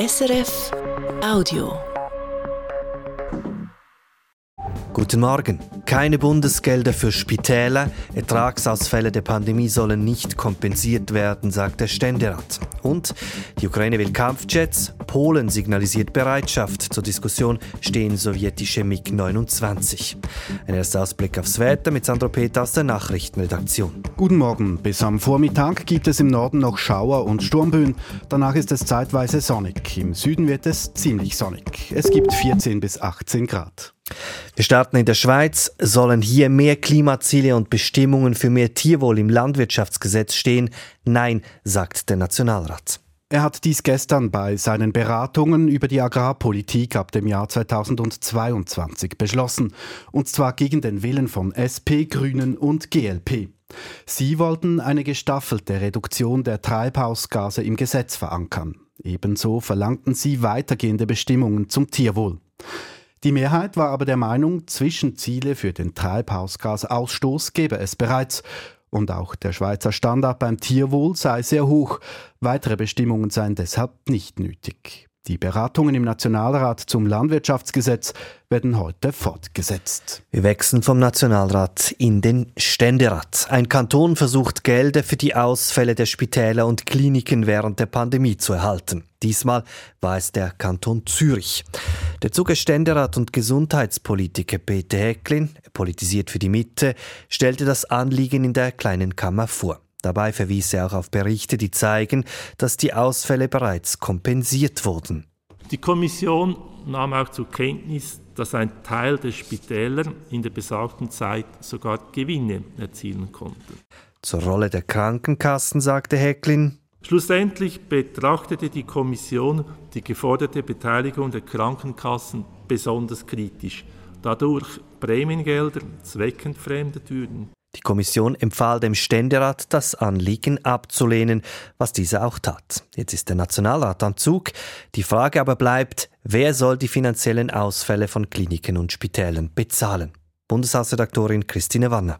SRF Audio. Guten Morgen. Keine Bundesgelder für Spitäler. Ertragsausfälle der Pandemie sollen nicht kompensiert werden, sagt der Ständerat. Und die Ukraine will Kampfjets. Polen signalisiert Bereitschaft. Zur Diskussion stehen sowjetische MiG-29. Ein erster Ausblick aufs Wetter mit Sandro Peter aus der Nachrichtenredaktion. Guten Morgen. Bis am Vormittag gibt es im Norden noch Schauer und Sturmböen. Danach ist es zeitweise sonnig. Im Süden wird es ziemlich sonnig. Es gibt 14 bis 18 Grad. Wir starten in der Schweiz. Sollen hier mehr Klimaziele und Bestimmungen für mehr Tierwohl im Landwirtschaftsgesetz stehen? Nein, sagt der Nationalrat. Er hat dies gestern bei seinen Beratungen über die Agrarpolitik ab dem Jahr 2022 beschlossen, und zwar gegen den Willen von SP, Grünen und GLP. Sie wollten eine gestaffelte Reduktion der Treibhausgase im Gesetz verankern. Ebenso verlangten sie weitergehende Bestimmungen zum Tierwohl. Die Mehrheit war aber der Meinung, Zwischenziele für den Treibhausgasausstoß gebe es bereits. Und auch der Schweizer Standard beim Tierwohl sei sehr hoch. Weitere Bestimmungen seien deshalb nicht nötig. Die Beratungen im Nationalrat zum Landwirtschaftsgesetz werden heute fortgesetzt. Wir wechseln vom Nationalrat in den Ständerat. Ein Kanton versucht Gelder für die Ausfälle der Spitäler und Kliniken während der Pandemie zu erhalten. Diesmal war es der Kanton Zürich. Der Zuge Ständerat und Gesundheitspolitiker Peter Häcklin, politisiert für die Mitte, stellte das Anliegen in der kleinen Kammer vor. Dabei verwies er auch auf Berichte, die zeigen, dass die Ausfälle bereits kompensiert wurden. Die Kommission nahm auch zur Kenntnis, dass ein Teil der Spitäler in der besagten Zeit sogar Gewinne erzielen konnte. Zur Rolle der Krankenkassen sagte Hecklin, Schlussendlich betrachtete die Kommission die geforderte Beteiligung der Krankenkassen besonders kritisch, dadurch Prämiengelder zweckentfremdet würden. Die Kommission empfahl dem Ständerat, das Anliegen abzulehnen, was dieser auch tat. Jetzt ist der Nationalrat am Zug. Die Frage aber bleibt, wer soll die finanziellen Ausfälle von Kliniken und Spitälern bezahlen? Bundeshausredaktorin Christine Wanner.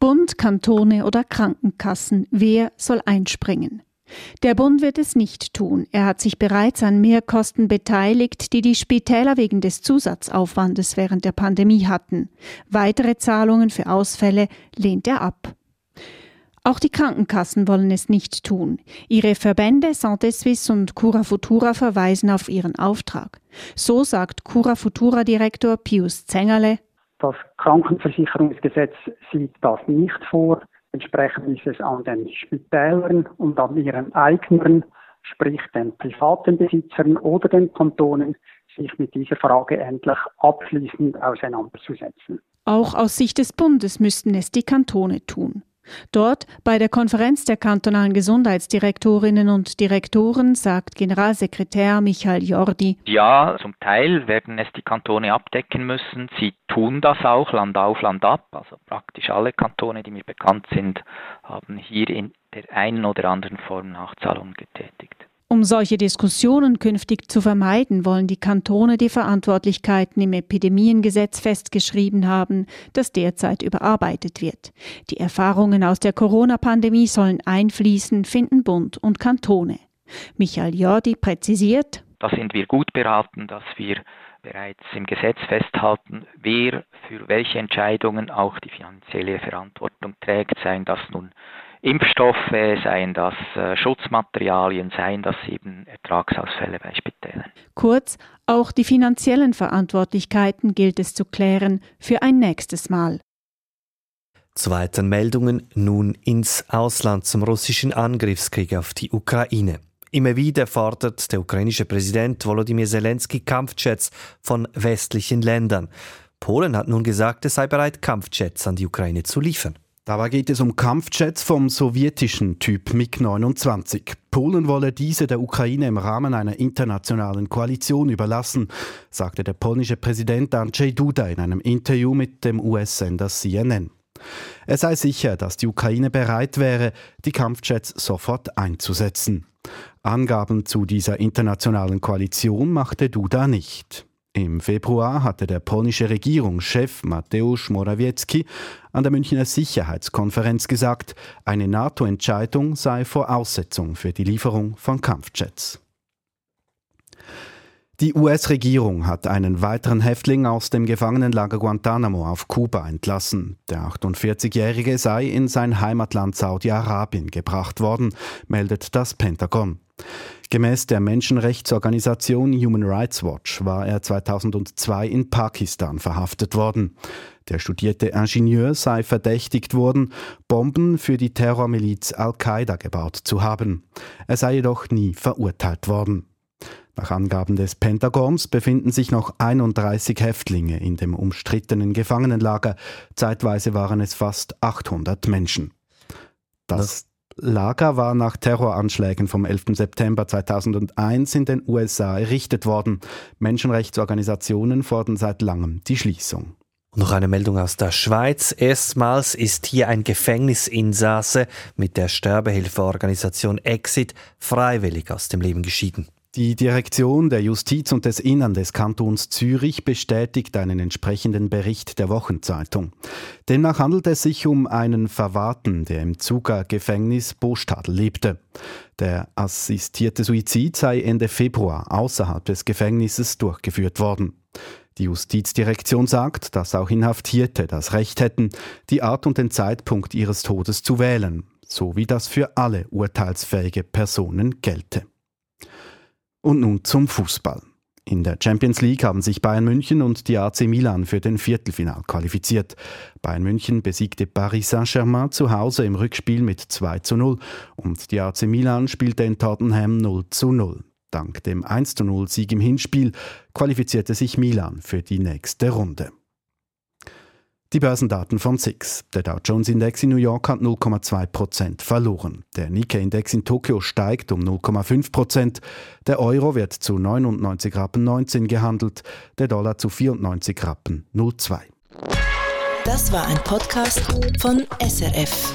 Bund, Kantone oder Krankenkassen, wer soll einspringen? Der Bund wird es nicht tun. Er hat sich bereits an Mehrkosten beteiligt, die die Spitäler wegen des Zusatzaufwandes während der Pandemie hatten. Weitere Zahlungen für Ausfälle lehnt er ab. Auch die Krankenkassen wollen es nicht tun. Ihre Verbände Santé Suisse und Cura Futura verweisen auf ihren Auftrag. So sagt Cura Futura Direktor Pius Zengerle. Das Krankenversicherungsgesetz sieht das nicht vor. Entsprechend ist es an den Spitälern und an ihren Eignern, sprich den privaten Besitzern oder den Kantonen, sich mit dieser Frage endlich abschließend auseinanderzusetzen. Auch aus Sicht des Bundes müssten es die Kantone tun. Dort bei der Konferenz der kantonalen Gesundheitsdirektorinnen und Direktoren sagt Generalsekretär Michael Jordi. Ja, zum Teil werden es die Kantone abdecken müssen. Sie tun das auch Land auf, Land ab. Also praktisch alle Kantone, die mir bekannt sind, haben hier in der einen oder anderen Form Nachzahlungen getätigt. Um solche Diskussionen künftig zu vermeiden, wollen die Kantone die Verantwortlichkeiten im Epidemiengesetz festgeschrieben haben, das derzeit überarbeitet wird. Die Erfahrungen aus der Corona-Pandemie sollen einfließen, finden Bund und Kantone. Michael Jordi präzisiert, da sind wir gut beraten, dass wir bereits im Gesetz festhalten, wer für welche Entscheidungen auch die finanzielle Verantwortung trägt, seien das nun Impfstoffe, seien das äh, Schutzmaterialien, seien das eben Ertragsausfälle bei Spitälern. Kurz, auch die finanziellen Verantwortlichkeiten gilt es zu klären für ein nächstes Mal. Zweiten Meldungen nun ins Ausland zum russischen Angriffskrieg auf die Ukraine. Immer wieder fordert der ukrainische Präsident Volodymyr Zelensky Kampfjets von westlichen Ländern. Polen hat nun gesagt, es sei bereit, Kampfjets an die Ukraine zu liefern. Dabei geht es um Kampfjets vom sowjetischen Typ MiG-29. Polen wolle diese der Ukraine im Rahmen einer internationalen Koalition überlassen, sagte der polnische Präsident Andrzej Duda in einem Interview mit dem US-Sender CNN. Er sei sicher, dass die Ukraine bereit wäre, die Kampfjets sofort einzusetzen. Angaben zu dieser internationalen Koalition machte Duda nicht. Im Februar hatte der polnische Regierungschef Mateusz Morawiecki an der Münchner Sicherheitskonferenz gesagt, eine NATO-Entscheidung sei Voraussetzung für die Lieferung von Kampfjets. Die US-Regierung hat einen weiteren Häftling aus dem Gefangenenlager Guantanamo auf Kuba entlassen. Der 48-Jährige sei in sein Heimatland Saudi-Arabien gebracht worden, meldet das Pentagon. Gemäß der Menschenrechtsorganisation Human Rights Watch war er 2002 in Pakistan verhaftet worden. Der studierte Ingenieur sei verdächtigt worden, Bomben für die Terrormiliz Al-Qaida gebaut zu haben. Er sei jedoch nie verurteilt worden. Nach Angaben des Pentagons befinden sich noch 31 Häftlinge in dem umstrittenen Gefangenenlager. Zeitweise waren es fast 800 Menschen. Das Lager war nach Terroranschlägen vom 11. September 2001 in den USA errichtet worden. Menschenrechtsorganisationen fordern seit langem die Schließung. Noch eine Meldung aus der Schweiz. Erstmals ist hier ein Gefängnisinsasse mit der Sterbehilfeorganisation Exit freiwillig aus dem Leben geschieden. Die Direktion der Justiz und des Innern des Kantons Zürich bestätigt einen entsprechenden Bericht der Wochenzeitung. Demnach handelt es sich um einen Verwahrten, der im Zuger Gefängnis Bostadl lebte. Der assistierte Suizid sei Ende Februar außerhalb des Gefängnisses durchgeführt worden. Die Justizdirektion sagt, dass auch Inhaftierte das Recht hätten, die Art und den Zeitpunkt ihres Todes zu wählen, so wie das für alle urteilsfähige Personen gelte. Und nun zum Fußball. In der Champions League haben sich Bayern München und die AC Milan für den Viertelfinal qualifiziert. Bayern München besiegte Paris Saint-Germain zu Hause im Rückspiel mit 2 zu 0 und die AC Milan spielte in Tottenham 0 zu 0. Dank dem 1 zu 0 Sieg im Hinspiel qualifizierte sich Milan für die nächste Runde. Die Börsendaten von SIX. Der Dow Jones Index in New York hat 0,2% verloren. Der Nikkei Index in Tokio steigt um 0,5% Der Euro wird zu 99 Rappen 19 gehandelt, der Dollar zu 94 Rappen 02. Das war ein Podcast von SRF.